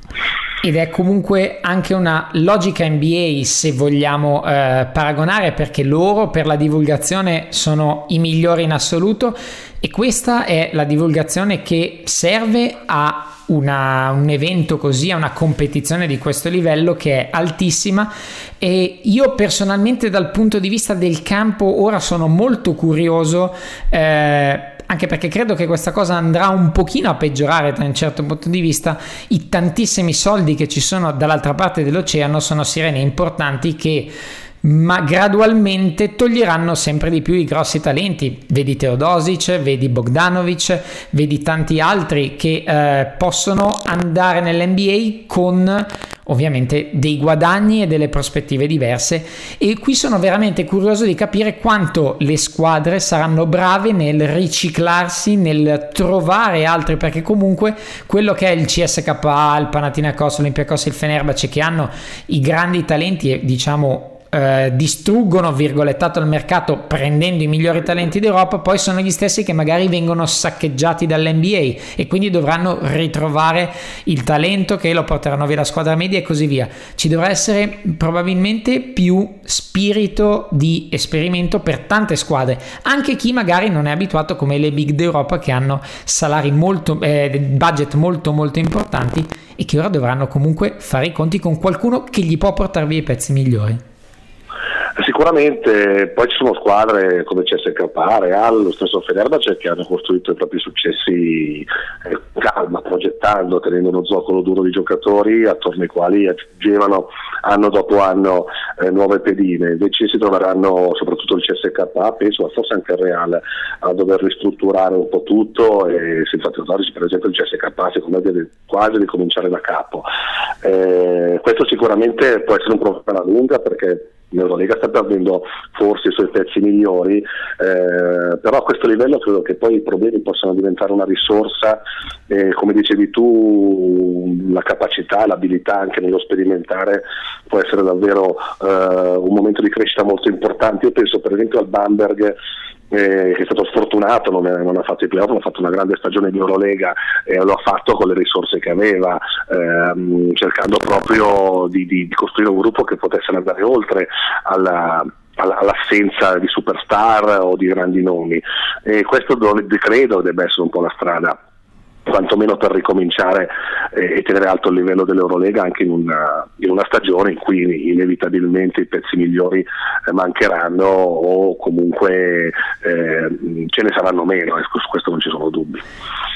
Ed è comunque anche una logica NBA se vogliamo eh, paragonare perché loro per la divulgazione sono i migliori in assoluto e questa è la divulgazione che serve a una, un evento così, a una competizione di questo livello che è altissima. E io personalmente dal punto di vista del campo ora sono molto curioso eh, anche perché credo che questa cosa andrà un pochino a peggiorare da un certo punto di vista, i tantissimi soldi che ci sono dall'altra parte dell'oceano sono sirene importanti che ma gradualmente toglieranno sempre di più i grossi talenti. Vedi Teodosic, vedi Bogdanovic, vedi tanti altri che eh, possono andare nell'NBA con ovviamente dei guadagni e delle prospettive diverse e qui sono veramente curioso di capire quanto le squadre saranno brave nel riciclarsi, nel trovare altri perché comunque quello che è il CSKA, il Panathinaikos, l'Olympiakos il Fenerbahce che hanno i grandi talenti e diciamo eh, distruggono virgolettato il mercato prendendo i migliori talenti d'Europa, poi sono gli stessi che magari vengono saccheggiati dall'NBA e quindi dovranno ritrovare il talento che lo porteranno via la squadra media e così via. Ci dovrà essere probabilmente più spirito di esperimento per tante squadre, anche chi magari non è abituato come le big d'Europa che hanno salari molto, eh, budget molto molto importanti e che ora dovranno comunque fare i conti con qualcuno che gli può portare via i pezzi migliori. Sicuramente poi ci sono squadre come CSK, Real, lo stesso Fenerbahce che hanno costruito i propri successi eh, calma, progettando, tenendo uno zoccolo duro di giocatori attorno ai quali aggiungevano anno dopo anno eh, nuove pedine. Invece si troveranno soprattutto il CSK, penso, ma forse anche il Real, a dover ristrutturare un po' tutto e senza Teodorici per esempio il CSK secondo me deve quasi ricominciare da capo. Eh, questo sicuramente può essere un problema alla lunga perché l'Eurolega sta perdendo forse i suoi pezzi migliori, eh, però a questo livello credo che poi i problemi possano diventare una risorsa, eh, come dicevi tu, la capacità, l'abilità anche nello sperimentare può essere davvero eh, un momento di crescita molto importante. Io penso per esempio al Bamberg eh, che è stato sfortunato, non, è, non, ha fatto i playoff, non ha fatto una grande stagione di Eurolega e lo ha fatto con le risorse che aveva, ehm, cercando proprio di, di, di, costruire un gruppo che potesse andare oltre alla all'assenza di superstar o di grandi nomi. E questo credo debba essere un po' la strada quantomeno per ricominciare eh, e tenere alto il livello dell'Eurolega anche in una, in una, stagione in cui inevitabilmente i pezzi migliori eh, mancheranno o comunque eh, ce ne saranno meno, ecco, su questo non ci sono dubbi.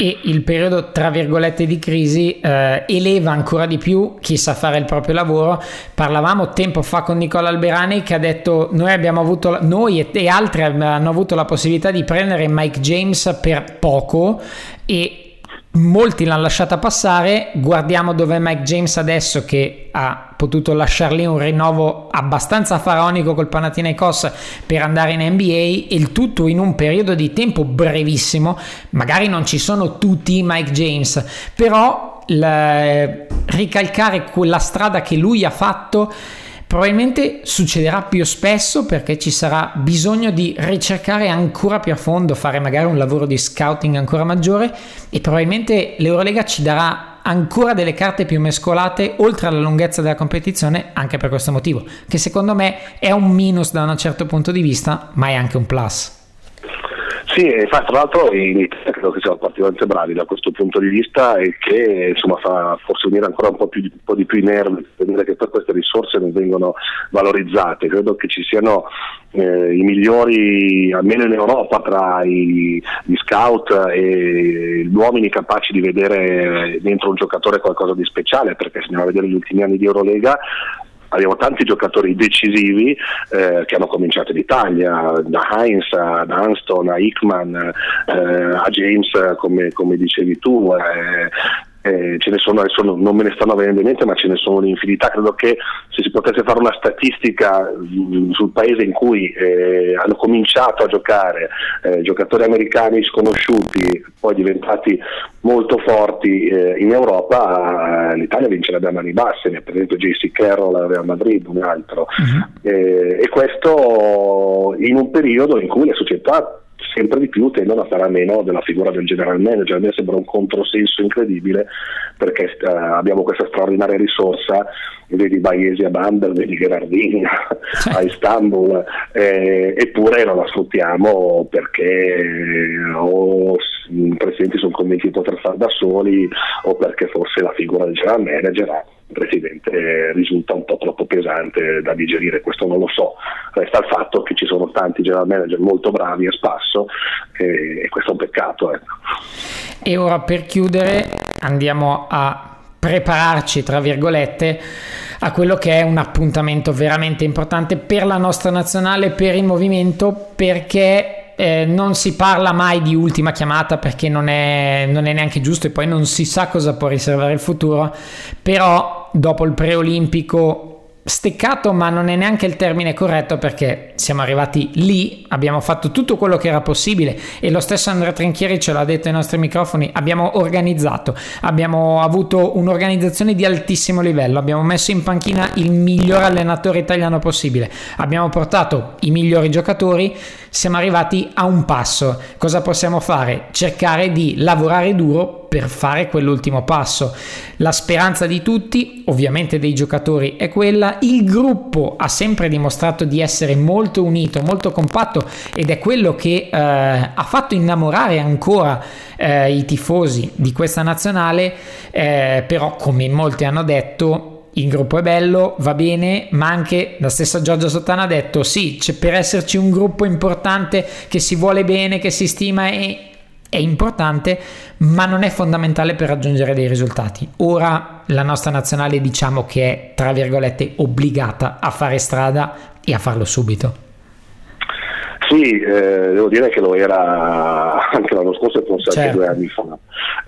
E il periodo tra virgolette di crisi eh, eleva ancora di più chi sa fare il proprio lavoro. Parlavamo tempo fa con Nicola Alberani che ha detto noi avuto, noi e, e altri hanno avuto la possibilità di prendere Mike James per poco e molti l'hanno lasciata passare. Guardiamo dove Mike James adesso che ha potuto lasciarli un rinnovo abbastanza faraonico col Panathinaikos per andare in NBA il tutto in un periodo di tempo brevissimo. Magari non ci sono tutti Mike James, però il, ricalcare quella strada che lui ha fatto Probabilmente succederà più spesso perché ci sarà bisogno di ricercare ancora più a fondo, fare magari un lavoro di scouting ancora maggiore e probabilmente l'Eurolega ci darà ancora delle carte più mescolate oltre alla lunghezza della competizione anche per questo motivo, che secondo me è un minus da un certo punto di vista, ma è anche un plus. Sì, tra l'altro in Italia credo che siamo particolarmente bravi da questo punto di vista e che insomma, fa forse unire ancora un po', più, un po di più i nervi per dire che poi queste risorse non vengono valorizzate. Credo che ci siano eh, i migliori, almeno in Europa, tra i, gli scout e gli uomini capaci di vedere dentro un giocatore qualcosa di speciale, perché se andiamo a vedere gli ultimi anni di Eurolega abbiamo tanti giocatori decisivi eh, che hanno cominciato in Italia, da Heinz a Dunston a Hickman eh, a James come, come dicevi tu, eh, eh, ce ne sono, adesso non me ne stanno venendo in mente, ma ce ne sono un'infinità. Credo che se si potesse fare una statistica mh, mm, sul paese in cui eh, hanno cominciato a giocare eh, giocatori americani sconosciuti, poi diventati molto forti eh, in Europa, l'Italia vincerebbe a mani basse, per esempio JC Carroll al Real Madrid, un altro. Uh-huh. e questo in un periodo in cui le società sempre di più tendono a fare a meno della figura del general manager. A me sembra un controsenso incredibile perché uh, abbiamo questa straordinaria risorsa, vedi Baiesi a Bamber, vedi Gherardini a Istanbul, eh, eppure non la sfruttiamo perché o i presidenti sono convinti di poter fare da soli o perché forse la figura del general manager ha Presidente risulta un po' troppo pesante da digerire, questo non lo so. Resta il fatto che ci sono tanti general manager molto bravi a spasso e, e questo è un peccato. Ecco. E ora per chiudere andiamo a prepararci, tra virgolette, a quello che è un appuntamento veramente importante per la nostra nazionale, per il movimento, perché eh, non si parla mai di ultima chiamata perché non è, non è, neanche giusto e poi non si sa cosa può riservare il futuro, però dopo il preolimpico steccato, ma non è neanche il termine corretto perché siamo arrivati lì, abbiamo fatto tutto quello che era possibile e lo stesso Andrea Trinchieri ce l'ha detto ai nostri microfoni, abbiamo organizzato, abbiamo avuto un'organizzazione di altissimo livello, abbiamo messo in panchina il miglior allenatore italiano possibile, abbiamo portato i migliori giocatori, siamo arrivati a un passo. Cosa possiamo fare? Cercare di lavorare duro per fare quell'ultimo passo. La speranza di tutti, ovviamente dei giocatori, è quella. Il gruppo ha sempre dimostrato di essere molto unito, molto compatto ed è quello che eh, ha fatto innamorare ancora eh, i tifosi di questa nazionale. Eh, però, come molti hanno detto, il gruppo è bello, va bene, ma anche la stessa Giorgia Sottana ha detto sì, c'è per esserci un gruppo importante che si vuole bene, che si stima e è importante, ma non è fondamentale per raggiungere dei risultati. Ora la nostra nazionale diciamo che è, tra virgolette, obbligata a fare strada e a farlo subito. Sì, eh, devo dire che lo era anche l'anno scorso e forse certo. anche due anni fa.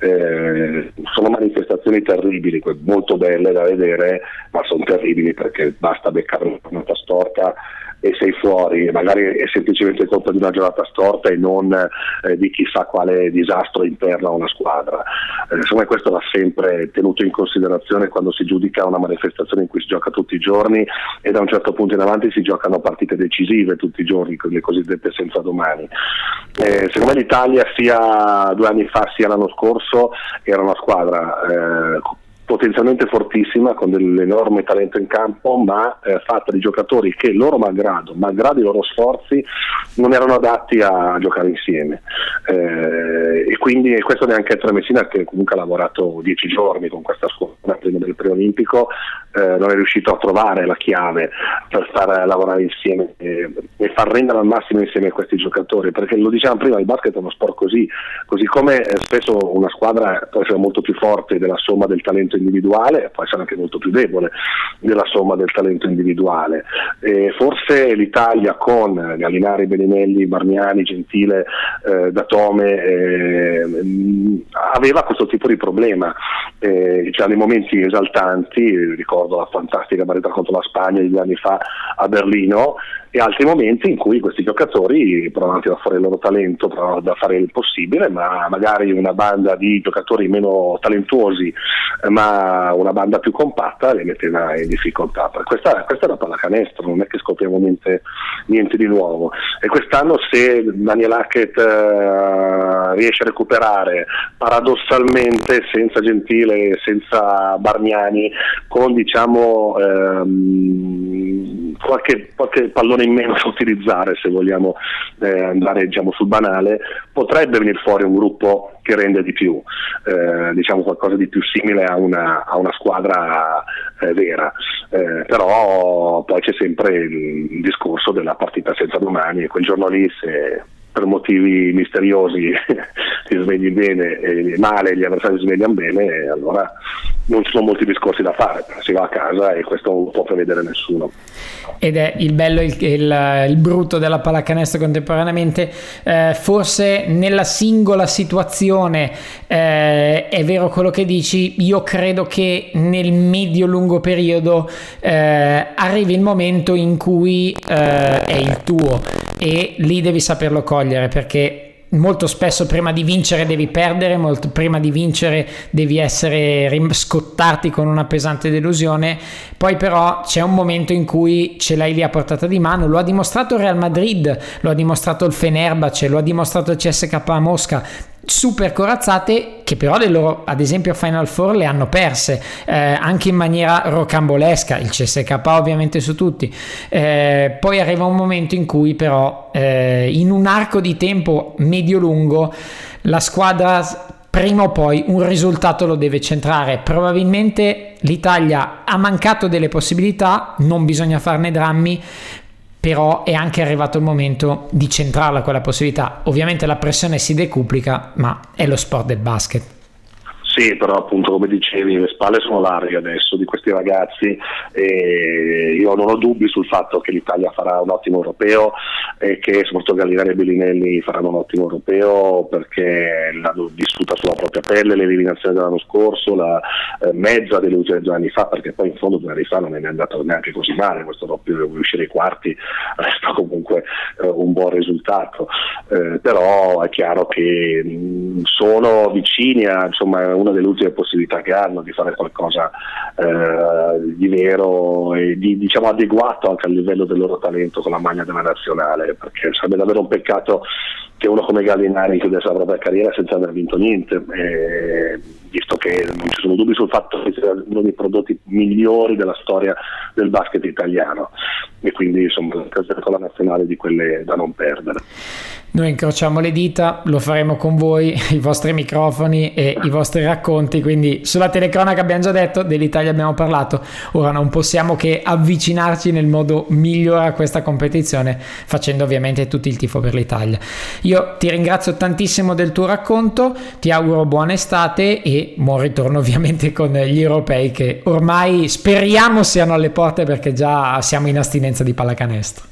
Eh, sono manifestazioni terribili, molto belle da vedere, ma sono terribili perché basta beccare una nota storta e sei fuori, magari è semplicemente colpa di una giornata storta e non eh, di chissà quale disastro interno a una squadra. Eh, secondo me questo va sempre tenuto in considerazione quando si giudica una manifestazione in cui si gioca tutti i giorni e da un certo punto in avanti si giocano partite decisive tutti i giorni, le cosiddette senza domani. Eh, secondo me l'Italia sia due anni fa sia l'anno scorso era una squadra eh, potenzialmente fortissima con dell'enorme talento in campo ma eh, fatta di giocatori che loro malgrado, malgrado i loro sforzi non erano adatti a giocare insieme. Eh, e quindi questo neanche Tre Messina che comunque ha lavorato dieci giorni con questa squadra prima del preolimpico eh, non è riuscito a trovare la chiave per far lavorare insieme e, e, far rendere al massimo insieme questi giocatori perché lo dicevamo prima il basket è uno sport così così come eh, spesso una squadra può essere molto più forte della somma del talento individuale, può essere anche molto più debole della somma del talento individuale. E forse l'Italia con Gallinari, Beninelli, Barmiani, Gentile, eh, Datome eh, aveva questo tipo di problema. Eh, cioè, nei momenti esaltanti, ricordo la fantastica parità contro la Spagna di due anni fa a Berlino, e altri momenti in cui questi giocatori provano a fuori il loro talento, provano a fare il possibile, ma magari una banda di giocatori meno talentuosi, ma una banda più compatta li metteva in difficoltà. Questa, questa è la pallacanestro, non è che scopriamo niente, niente, di nuovo. E quest'anno se Daniel Hackett uh, riesce a recuperare paradossalmente senza Gentile, senza Barniani, con diciamo um, qualche, qualche pallone in meno da utilizzare se vogliamo eh, andare diciamo, sul banale, potrebbe venire fuori un gruppo che rende di più, eh, diciamo qualcosa di più simile a una, a una squadra eh, vera, eh, però poi c'è sempre il, il discorso della partita senza domani e quel giorno lì se per motivi misteriosi ti svegli bene e male, gli avversari si svegliano bene, allora non ci sono molti discorsi da fare, si va a casa e questo non può prevedere nessuno. Ed è il bello il, il, il, brutto della pallacanestro contemporaneamente, eh, forse nella singola situazione eh, è vero quello che dici, io credo che nel medio-lungo periodo eh, arrivi il momento in cui eh, è il tuo e lì devi saperlo cogliere perché molto spesso prima di vincere devi perdere, molto prima di vincere devi essere scottarti con una pesante delusione, poi però c'è un momento in cui ce l'hai lì a portata di mano, lo ha dimostrato il Real Madrid, lo ha dimostrato il Fenerbahce, lo ha dimostrato il CSK a Mosca, super corazzate che però le loro ad esempio Final Four le hanno perse eh, anche in maniera rocambolesca il CSK ovviamente su tutti eh, poi arriva un momento in cui però eh, in un arco di tempo medio lungo la squadra prima o poi un risultato lo deve centrare. Probabilmente l'Italia ha mancato delle possibilità, non bisogna farne drammi, però è anche arrivato il momento di centrarla quella possibilità. Ovviamente la pressione si decuplica, ma è lo sport del basket. Sì, però appunto come dicevi le spalle sono larghe adesso di questi ragazzi e io non ho dubbi sul fatto che l'Italia farà un ottimo europeo e che soprattutto Gallinari e Bellinelli faranno un ottimo europeo perché l'hanno vissuta sulla propria pelle l'eliminazione dell'anno scorso, la eh, mezza delusione due anni fa perché poi in fondo due anni fa non è andato neanche così male questo doppio uscire ai quarti resta comunque eh, un buon risultato. Eh, però è chiaro che mh, sono vicini a insomma una delle ultime possibilità che hanno di fare qualcosa eh, di vero e di diciamo, adeguato anche al livello del loro talento con la maglia della nazionale, perché sarebbe davvero un peccato che uno come Gallinari chiudesse la propria carriera senza aver vinto niente, eh, visto che non ci sono dubbi sul fatto che sia uno dei prodotti migliori della storia del basket italiano e quindi insomma con la nazionale di quelle da non perdere. Noi incrociamo le dita, lo faremo con voi, i vostri microfoni e i vostri racconti, quindi sulla telecronaca abbiamo già detto, dell'Italia abbiamo parlato, ora non possiamo che avvicinarci nel modo migliore a questa competizione, facendo ovviamente tutto il tifo per l'Italia. Io ti ringrazio tantissimo del tuo racconto, ti auguro buona estate e buon ritorno ovviamente con gli europei che ormai speriamo siano alle porte perché già siamo in astinenza di pallacanestro.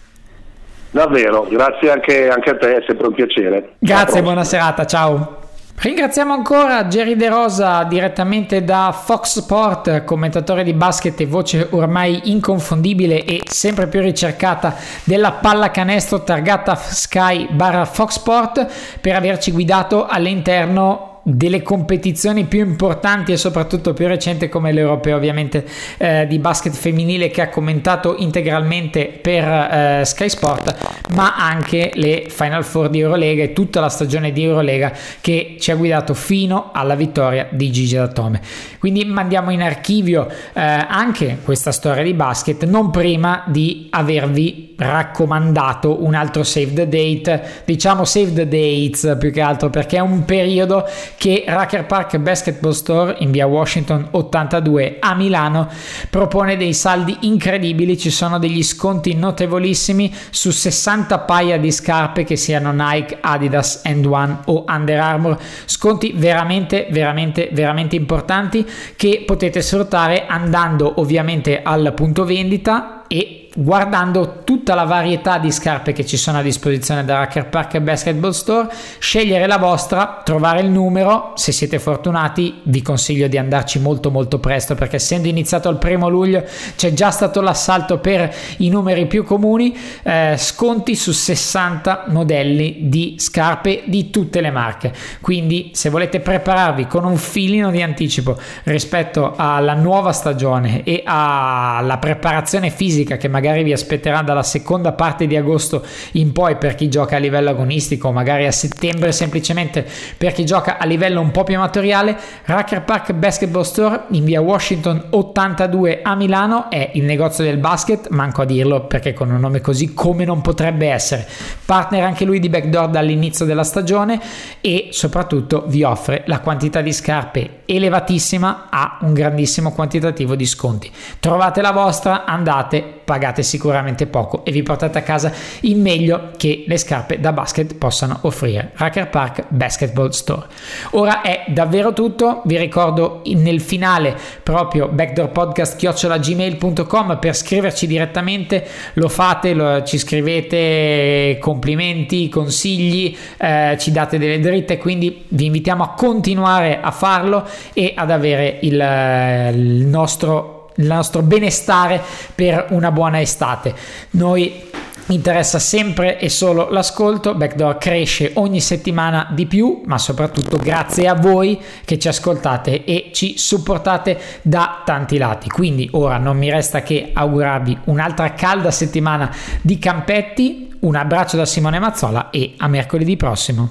Davvero, grazie anche, anche a te, è sempre un piacere. Grazie, buona serata, ciao. Ringraziamo ancora Jerry De Rosa direttamente da Fox Sport, commentatore di basket e voce ormai inconfondibile e sempre più ricercata della pallacanestro targata Sky barra Fox Sport per averci guidato all'interno delle competizioni più importanti e soprattutto più recente come l'europeo ovviamente eh, di basket femminile che ha commentato integralmente per eh, Sky Sport ma anche le Final Four di Eurolega e tutta la stagione di Eurolega che ci ha guidato fino alla vittoria di Gigi D'Atome quindi mandiamo in archivio eh, anche questa storia di basket non prima di avervi raccomandato un altro save the date diciamo save the dates più che altro perché è un periodo che Racker Park Basketball Store in via Washington 82 a Milano propone dei saldi incredibili, ci sono degli sconti notevolissimi su 60 paia di scarpe che siano Nike, Adidas, End One o Under Armour, sconti veramente veramente veramente importanti che potete sfruttare andando ovviamente al punto vendita e guardando tutta la varietà di scarpe che ci sono a disposizione da Racker Park Basketball Store, scegliere la vostra, trovare il numero, se siete fortunati vi consiglio di andarci molto molto presto perché essendo iniziato il primo luglio c'è già stato l'assalto per i numeri più comuni, eh, sconti su 60 modelli di scarpe di tutte le marche, quindi se volete prepararvi con un filino di anticipo rispetto alla nuova stagione e alla preparazione fisica che magari magari vi aspetterà dalla seconda parte di agosto in poi per chi gioca a livello agonistico, magari a settembre semplicemente per chi gioca a livello un po' più amatoriale, Racker Park Basketball Store in via Washington 82 a Milano è il negozio del basket, manco a dirlo perché con un nome così come non potrebbe essere. Partner anche lui di Backdoor dall'inizio della stagione e soprattutto vi offre la quantità di scarpe elevatissima a un grandissimo quantitativo di sconti. Trovate la vostra, andate, pagate pagate sicuramente poco e vi portate a casa il meglio che le scarpe da basket possano offrire. Racker Park Basketball Store. Ora è davvero tutto, vi ricordo nel finale proprio backdoorpodcast.gmail.com per scriverci direttamente, lo fate, lo, ci scrivete complimenti, consigli, eh, ci date delle dritte, quindi vi invitiamo a continuare a farlo e ad avere il, il nostro il nostro benestare per una buona estate. Noi interessa sempre e solo l'ascolto, Backdoor cresce ogni settimana di più, ma soprattutto grazie a voi che ci ascoltate e ci supportate da tanti lati. Quindi ora non mi resta che augurarvi un'altra calda settimana di campetti, un abbraccio da Simone Mazzola e a mercoledì prossimo.